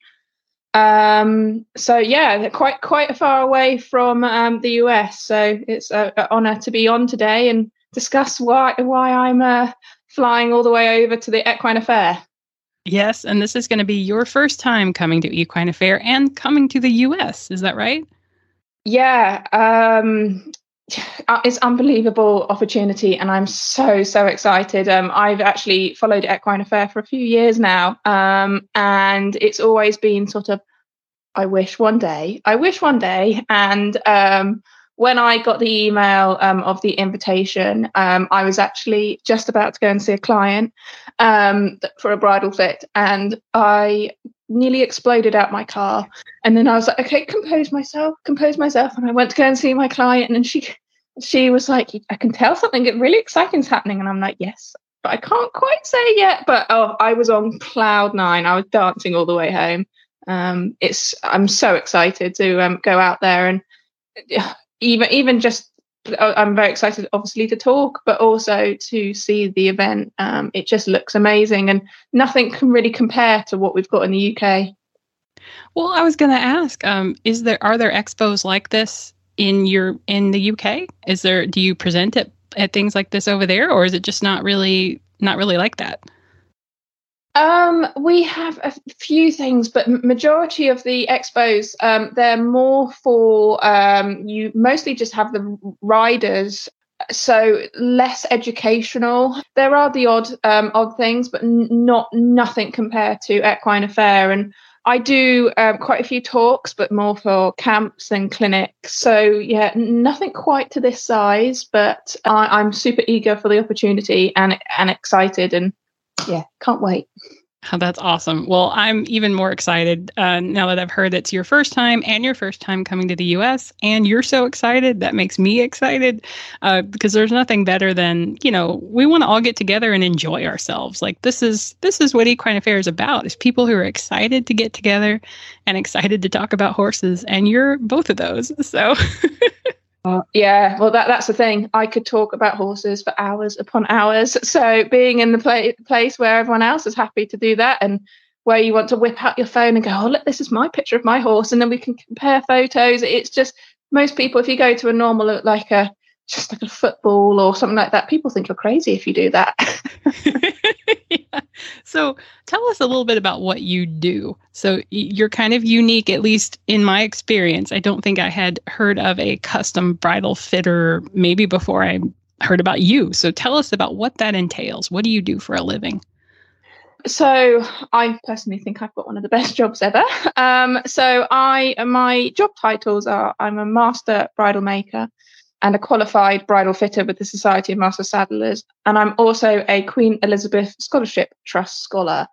Um, so yeah, they're quite quite far away from um, the US. So it's an honour to be on today and discuss why why I'm uh, flying all the way over to the Equine Affaire. Yes. And this is going to be your first time coming to Equine Affaire and coming to the US. Is that right? Yeah, um, (sighs) it's unbelievable opportunity, and I'm so so excited. Um, I've actually followed Equine Affaire for a few years now, um, and it's always been sort of, I wish one day, I wish one day, and um, when I got the email um, of the invitation, um, I was actually just about to go and see a client um, for a bridle fit, and I nearly exploded out my car. And then I was like, okay, compose myself, compose myself. And I went to go and see my client, and she she was like, I can tell something really exciting's happening. And I'm like, yes, but I can't quite say yet. But oh, I was on cloud nine. I was dancing all the way home. Um, it's I'm so excited to um, go out there and (sighs) even even just I'm very excited, obviously, to talk, but also to see the event. Um, it just looks amazing, and nothing can really compare to what we've got in the UK. Well, I was going to ask: um, Is there are there expos like this in your in the UK? Is there do you present at at things like this over there, or is it just not really not really like that? Um, we have a few things, but majority of the expos, um, they're more for um, you. Mostly just have the riders, so less educational. There are the odd um, odd things, but n- not nothing compared to Equine Affaire. And I do um, quite a few talks, but more for camps and clinics. So yeah, nothing quite to this size, but I, I'm super eager for the opportunity and and excited and yeah, can't wait. Oh, that's awesome. Well, I'm even more excited uh, now that I've heard it's your first time and your first time coming to the US, and you're so excited. That makes me excited uh, because there's nothing better than you know we want to all get together and enjoy ourselves. Like this is this is what Equine Affaire is about: is people who are excited to get together and excited to talk about horses, and you're both of those. (laughs) So. (laughs) Uh, yeah, well, that that's the thing. I could talk about horses for hours upon hours. (laughs) So being in the pla- place where everyone else is happy to do that, and where you want to whip out your phone and go, "Oh, look, this is my picture of my horse," and then we can compare photos. It's just most people, if you go to a normal like a just like a football or something like that, people think you're crazy if you do that. (laughs) yeah. So tell us a little bit about what you do. So you're kind of unique, at least in my experience. I don't think I had heard of a custom bridle fitter maybe before I heard about you. So tell us about what that entails. What do you do for a living? So I personally think I've got one of the best (laughs) jobs ever. Um, so I my job titles are I'm a master bridle maker and a qualified bridle fitter with the Society of Master Saddlers, and I'm also a Queen Elizabeth Scholarship Trust scholar.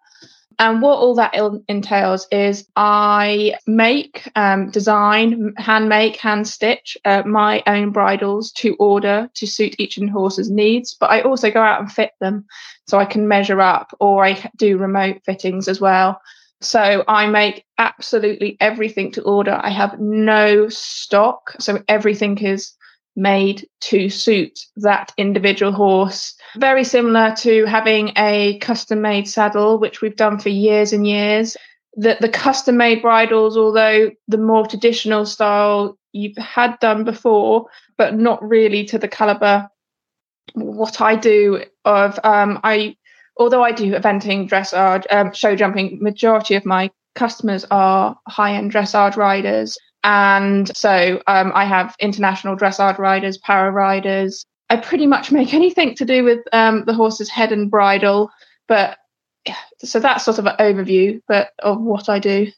And what all that entails is I make, um, design, hand make, hand stitch uh, my own bridles to order to suit each horse's needs. But I also go out and fit them so I can measure up, or I do remote fittings as well. So I make absolutely everything to order. I have no stock. So everything is made to suit that individual horse. Very similar to having a custom made saddle, which we've done for years and years. The, the custom made bridles, although the more traditional style you've had done before, but not really to the caliber what I do of um, I although I do eventing, dressage, um, show jumping, majority of my customers are high end dressage riders. And so um, I have international dressage riders, para riders. I pretty much make anything to do with um, the horse's head and bridle. But so that's sort of an overview but of what I do.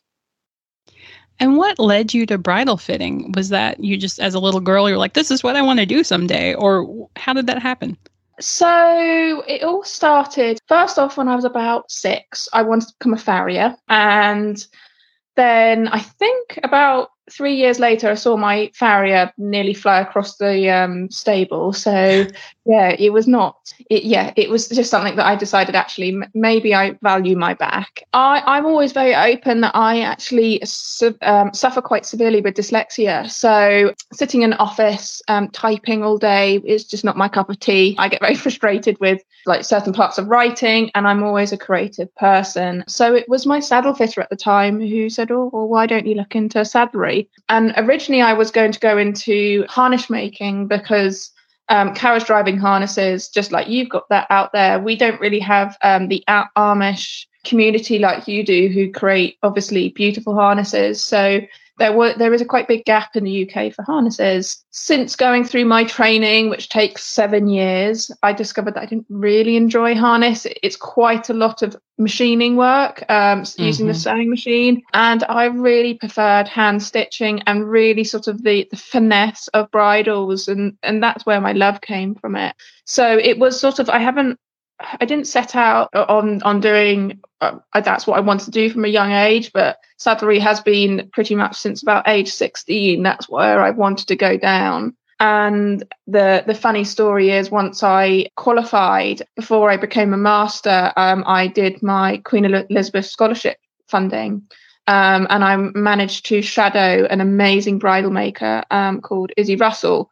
And what led you to bridle fitting? Was that you just, as a little girl, you're like, this is what I want to do someday? Or how did that happen? So it all started first off when I was about six. I wanted to become a farrier. And then I think about three years later, I saw my farrier nearly fly across the um, stable. So yeah, it was not. It, yeah, it was just something that I decided actually m- maybe I value my back. I, I'm always very open that I actually su- um, suffer quite severely with dyslexia. So sitting in office um, typing all day is just not my cup of tea. I get very (laughs) frustrated with like certain parts of writing, and I'm always a creative person. So it was my saddle fitter at the time who said, "Oh, well, why don't you look into saddlery?" And originally, I was going to go into harness making because um, carriage driving harnesses, just like you've got that out there. We don't really have um, the Amish community like you do, who create obviously beautiful harnesses. So there were there is a quite big gap in the UK for harnesses. Since going through my training, which takes seven years, I discovered that I didn't really enjoy harness. It's quite a lot of machining work um, mm-hmm. using the mm-hmm. sewing machine, and I really preferred hand stitching and really sort of the, the finesse of bridles, and and that's where my love came from it. So it was sort of I haven't I didn't set out on on doing uh, that's what I wanted to do from a young age, but saddlery has been pretty much since about age 16. That's where I wanted to go down. And the the funny story is, once I qualified, before I became a master, um, I did my Queen Elizabeth scholarship funding, um, and I managed to shadow an amazing bridle maker um, called Izzy Russell,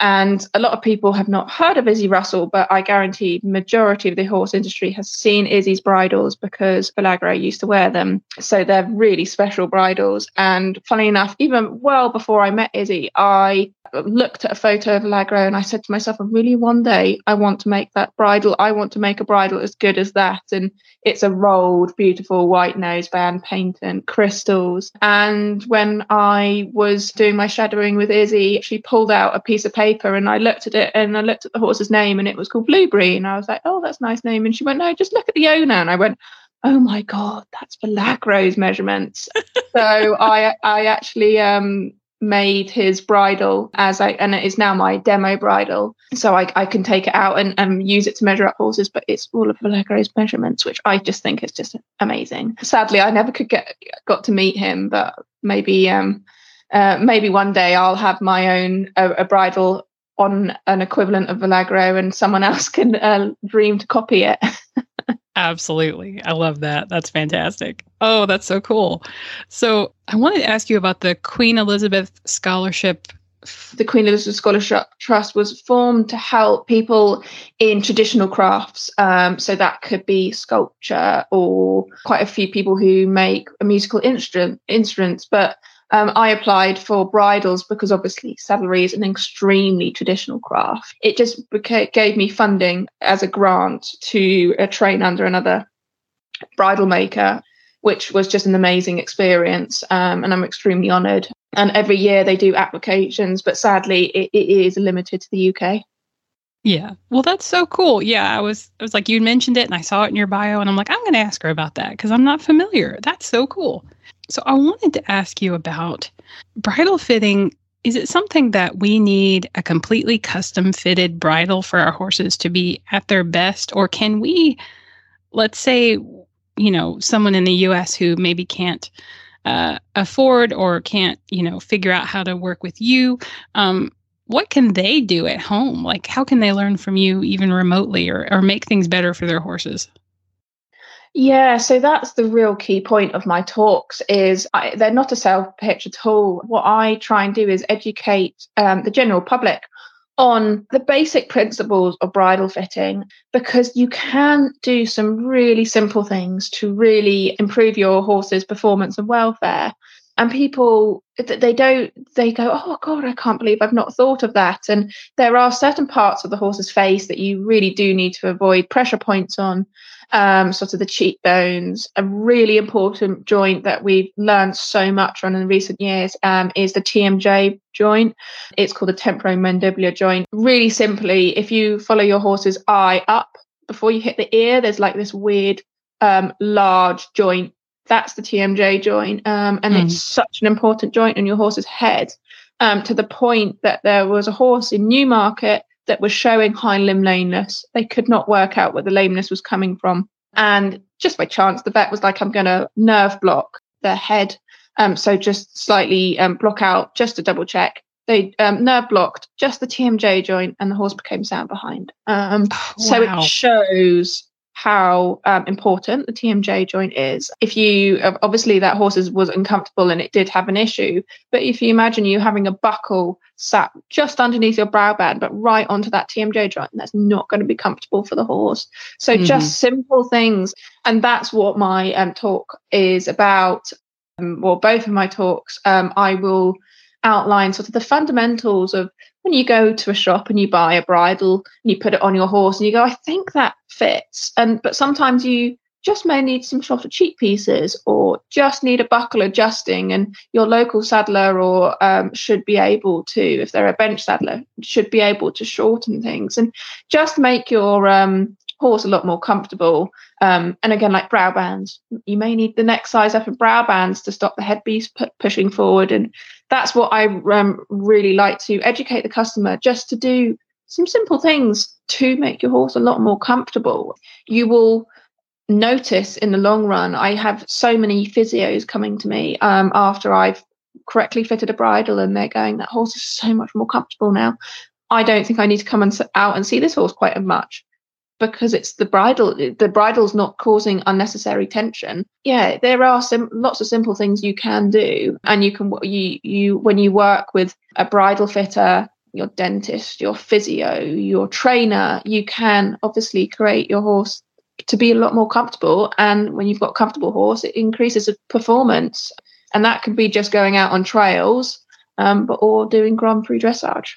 and a lot of people have not heard of Izzy Russell, but I guarantee majority of the horse industry has seen Izzy's bridles because Valegro used to wear them. So they're really special bridles. And funny enough, even well before I met Izzy, I looked at a photo of Valegro and I said to myself, I really one day I want to make that bridle. I want to make a bridle as good as that. And it's a rolled, beautiful white nose, noseband painted crystals. And when I was doing my shadowing with Izzy, she pulled out a piece of paper and I looked at it and I looked at the horse's name and it was called Blueberry. And I was like, oh, that's a nice name. And she went, no, just look at the owner. And I went, oh my god that's Valegro's measurements (laughs) so i i actually um made his bridle as I and it is now my demo bridle. So I, I can take it out and, and use it to measure up horses, but it's all of Valegro's measurements, which I just think is just amazing. Sadly, I never could get got to meet him, but maybe um uh, maybe one day I'll have my own a, a bridle on an equivalent of Valegro and someone (laughs) else can uh, dream to copy it. (laughs) Absolutely. I love that. That's fantastic. Oh, that's so cool. So, I wanted to ask you about the Queen Elizabeth Scholarship. The Queen Elizabeth Scholarship Trust was formed to help people in traditional crafts. Um, so, that could be sculpture or quite a few people who make a musical instrument, instruments. But um, I applied for bridles because obviously saddlery is an extremely traditional craft. It just gave me funding as a grant to uh, train under another bridle maker, which was just an amazing experience. Um, and I'm extremely honoured. And every year they do applications, but sadly it, it is limited to the UK. Yeah. Well, that's so cool. Yeah, I was I was like you mentioned it and I saw it in your bio and I'm like I'm going to ask her about that cuz I'm not familiar. That's so cool. So I wanted to ask you about bridle fitting. Is it something that we need a completely custom fitted bridle for our horses to be at their best or can we let's say you know someone in the US who maybe can't uh, afford or can't you know figure out how to work with you um, what can they do at home? Like, how can they learn from you even remotely or, or make things better for their horses? Yeah, so that's the real key point of my talks is I, they're not a sales pitch at all. What I try and do is educate um, the general public on the basic principles of bridle fitting because you can do some really simple things to really improve your horse's performance and welfare and people they don't they go oh god i can't believe i've not thought of that. And there are certain parts of the horse's face that you really do need to avoid pressure points on um, sort of the cheekbones. A really important joint that we've learned so much on in recent years um, is the tmj joint. It's called the temporomandibular joint. Really simply if you follow your horse's eye up before you hit the ear there's like this weird um, large joint that's the TMJ joint. Um, and mm. it's such an important joint in your horse's head um, to the point that there was a horse in Newmarket that was showing hind limb lameness. They could not work out where the lameness was coming from. And just by chance, the vet was like, I'm going to nerve block their head. Um, so just slightly um, block out just to double check. They um, nerve blocked just the TMJ joint and the horse became sound behind. Um, wow. So it shows how um, important the TMJ joint is. If you obviously that horse was uncomfortable and it did have an issue, but if you imagine you having a buckle sat just underneath your brow band, but right onto that TMJ joint, that's not going to be comfortable for the horse. So mm-hmm. just simple things, and that's what my um, talk is about. Um, well, both of my talks, um, I will outline sort of the fundamentals of when you go to a shop and you buy a bridle and you put it on your horse and you go, I think that fits. And but sometimes you just may need some shorter cheek pieces or just need a buckle adjusting and your local saddler or um, should be able to if they're a bench saddler should be able to shorten things and just make your um, horse a lot more comfortable um, and again like brow bands you may need the neck size up of brow bands to stop the headpiece pu- pushing forward and that's what I um, really like to educate the customer just to do some simple things to make your horse a lot more comfortable. You will notice in the long run. I have so many physios coming to me um, after I've correctly fitted a bridle, and they're going, "That horse is so much more comfortable now." I don't think I need to come and out and see this horse quite as much because it's the bridle the bridle's not causing unnecessary tension. Yeah there are some lots of simple things you can do and you can you you when you work with a bridle fitter your dentist your physio your trainer you can obviously create your horse to be a lot more comfortable and when you've got a comfortable horse it increases performance. And that could be just going out on trails um, but or doing grand prix dressage.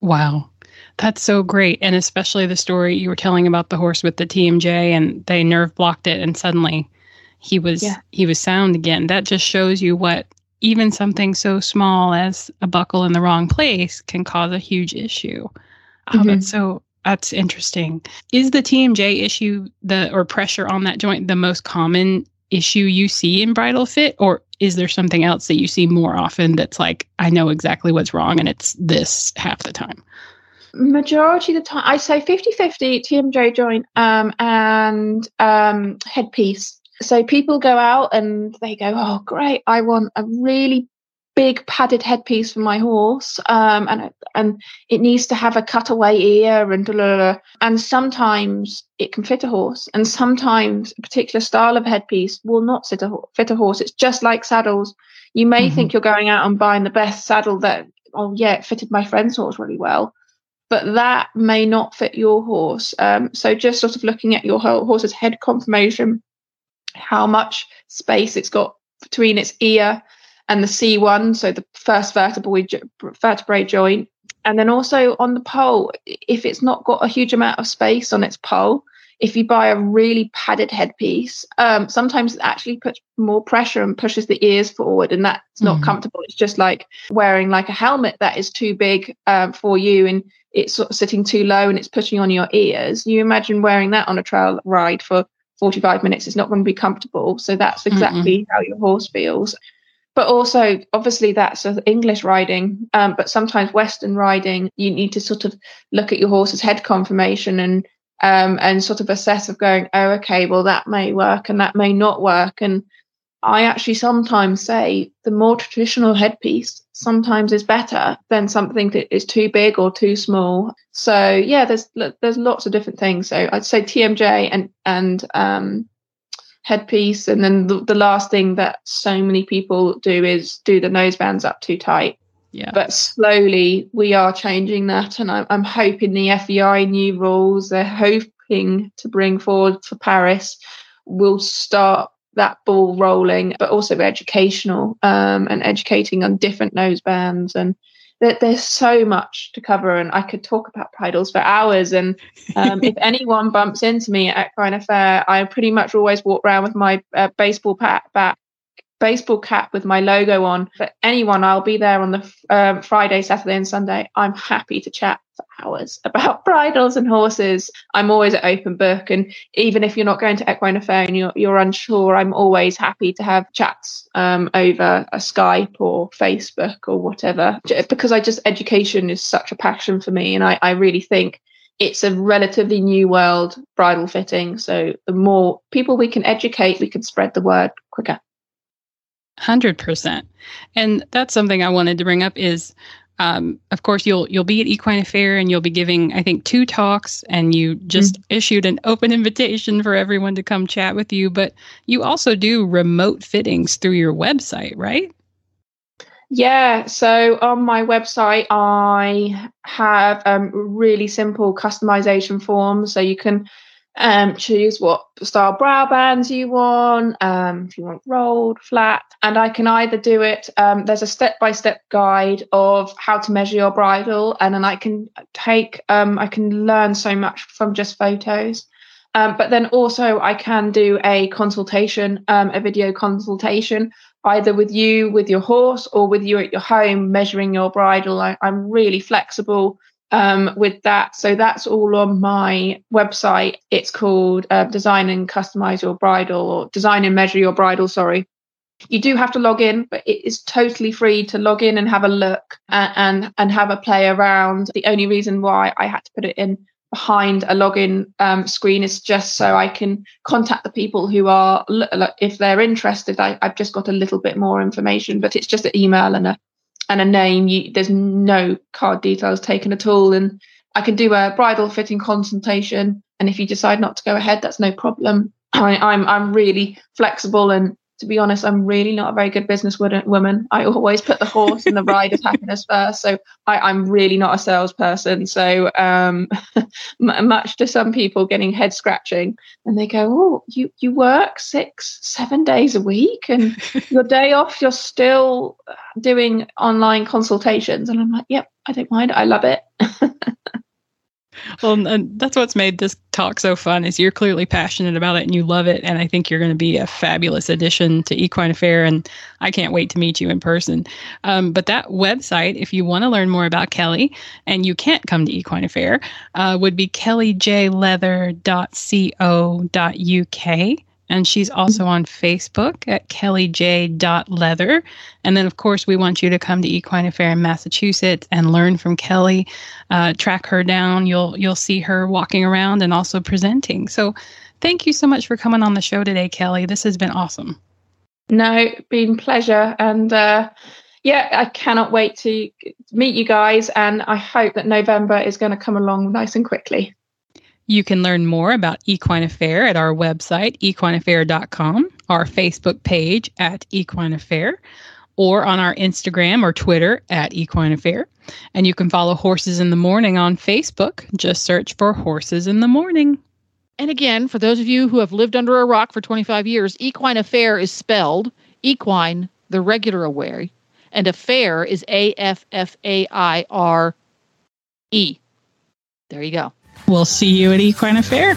Wow that's so great. And especially the story you were telling about the horse with the TMJ and they nerve blocked it and suddenly he was yeah. he was sound again. That just shows you what even something so small as a buckle in the wrong place can cause a huge issue. Oh, mm-hmm. that's so that's interesting. Is the TMJ issue the or pressure on that joint the most common issue you see in bridle fit or is there something else that you see more often that's like I know exactly what's wrong and it's this half the time? Majority of the time i say 50-50 tmj joint um, and um, headpiece so people go out and they go oh great i want a really big padded headpiece for my horse um, and and it needs to have a cutaway ear and blah, blah, blah. and sometimes it can fit a horse and sometimes a particular style of headpiece will not fit a, fit a horse it's just like saddles you may mm-hmm. think you're going out and buying the best saddle that oh yeah it fitted my friend's horse really well but that may not fit your horse. Um, so just sort of looking at your horse's head conformation, how much space it's got between its ear and the C1, so the first vertebrae, vertebrae joint. And then also on the pole, if it's not got a huge amount of space on its pole, if you buy a really padded headpiece, um, sometimes it actually puts more pressure and pushes the ears forward, and that's not Mhm. comfortable. It's just like wearing like a helmet that is too big um, for you, and it's sort of sitting too low, and it's pushing on your ears. You imagine wearing that on a trail ride for 45 minutes; it's not going to be comfortable. So that's exactly how your horse feels. But also, obviously, that's English riding. Um, but sometimes Western riding, you need to sort of look at your horse's head conformation and um, and sort of assess of going, oh, okay, well that may work and that may not work. And I actually sometimes say the more traditional headpiece sometimes is better than something that is too big or too small. So yeah, there's there's lots of different things. So I'd say TMJ and and um, headpiece, and then the, the last thing that so many people do is do the nose bands up too tight Yeah. but slowly we are changing that and I'm, I'm hoping the FEI new rules they're hoping to bring forward for Paris will start that ball rolling but also educational um, and educating on different nose bands and there, there's so much to cover and I could talk about bridles for hours and um, if (laughs) anyone bumps into me at Equine Affaire I pretty much always walk around with my uh, baseball bat, bat baseball cap with my logo on. For anyone, I'll be there on the um, Friday, Saturday, and Sunday. I'm happy to chat hours about (laughs) bridles and horses. I'm always at open book, and even if you're not going to Equine Affaire and you're, you're unsure, I'm always happy to have chats um, over a Skype or Facebook or whatever. Because I just education is such a passion for me, and I, I really think it's a relatively new world bridle fitting. So the more people we can educate, we can spread the word quicker. Hundred percent, and that's something I wanted to bring up. Is um, of course you'll you'll be at Equine Affaire and you'll be giving I think two talks, and you just issued an open invitation for everyone to come chat with you. But you also do remote fittings through your website, right? Yeah, so on my website, I have um, really simple customization forms. So you can um, choose what style brow bands you want, um, if you want rolled, flat, and I can either do it. Um, there's a step by step guide of how to measure your bridle, and then I can take, um, I can learn so much from just photos. Um, but then also, I can do a consultation, um, a video consultation, either with you, with your horse, or with you at your home measuring your bridle. I, I'm really flexible um, with that. So that's all on my website. It's called uh, Design and Customize Your Bridle, or Design and Measure Your Bridle, sorry. You do have to log in, but it is totally free to log in and have a look and, and, and have a play around. The only reason why I had to put it in behind a login um, screen is just so I can contact the people who are, if they're interested. I, I've just got a little bit more information, but it's just an email and a and a name. You, there's no card details taken at all, and I can do a bridle fitting consultation. And if you decide not to go ahead, that's no problem. (clears throat) I, I'm I'm really flexible and to be honest, I'm really not a very good business woman. I always put the horse and the rider's happiness (laughs) first. So I, am really not a salesperson. So um, (laughs) much to some people getting head scratching, and they go, "Oh, you you work six, seven days a week, and (laughs) your day off, you're still doing online consultations." And I'm like, "Yep, I don't mind. I love it." Well, and that's what's made this talk so fun is you're clearly passionate about it and you love it, and I think you're going to be a fabulous addition to Equine Affaire, and I can't wait to meet you in person. Um, but that website, if you want to learn more about Kelly and you can't come to Equine Affaire, uh, would be kellyjleather.co.uk. And she's also on Facebook at kellyj.leather. And then, of course, we want you to come to Equine Affaire in Massachusetts and learn from Kelly. Uh, track her down. You'll you'll see her walking around and also presenting. So, thank you so much for coming on the show today, Kelly. This has been awesome. No, been pleasure, and uh, yeah, I cannot wait to meet you guys. And I hope that November is going to come along nice and quickly. You can learn more about Equine Affaire at our website, equineaffaire.com, our Facebook page at Equine Affaire, or on our Instagram or Twitter at Equine Affaire. And you can follow Horses in the Morning on Facebook. Just search for Horses in the Morning. And again, for those of you who have lived under a rock for 25 years, Equine Affaire is spelled equine, the regular way, and affair is A F F A I R E. There you go. We'll see you at Equine Affaire.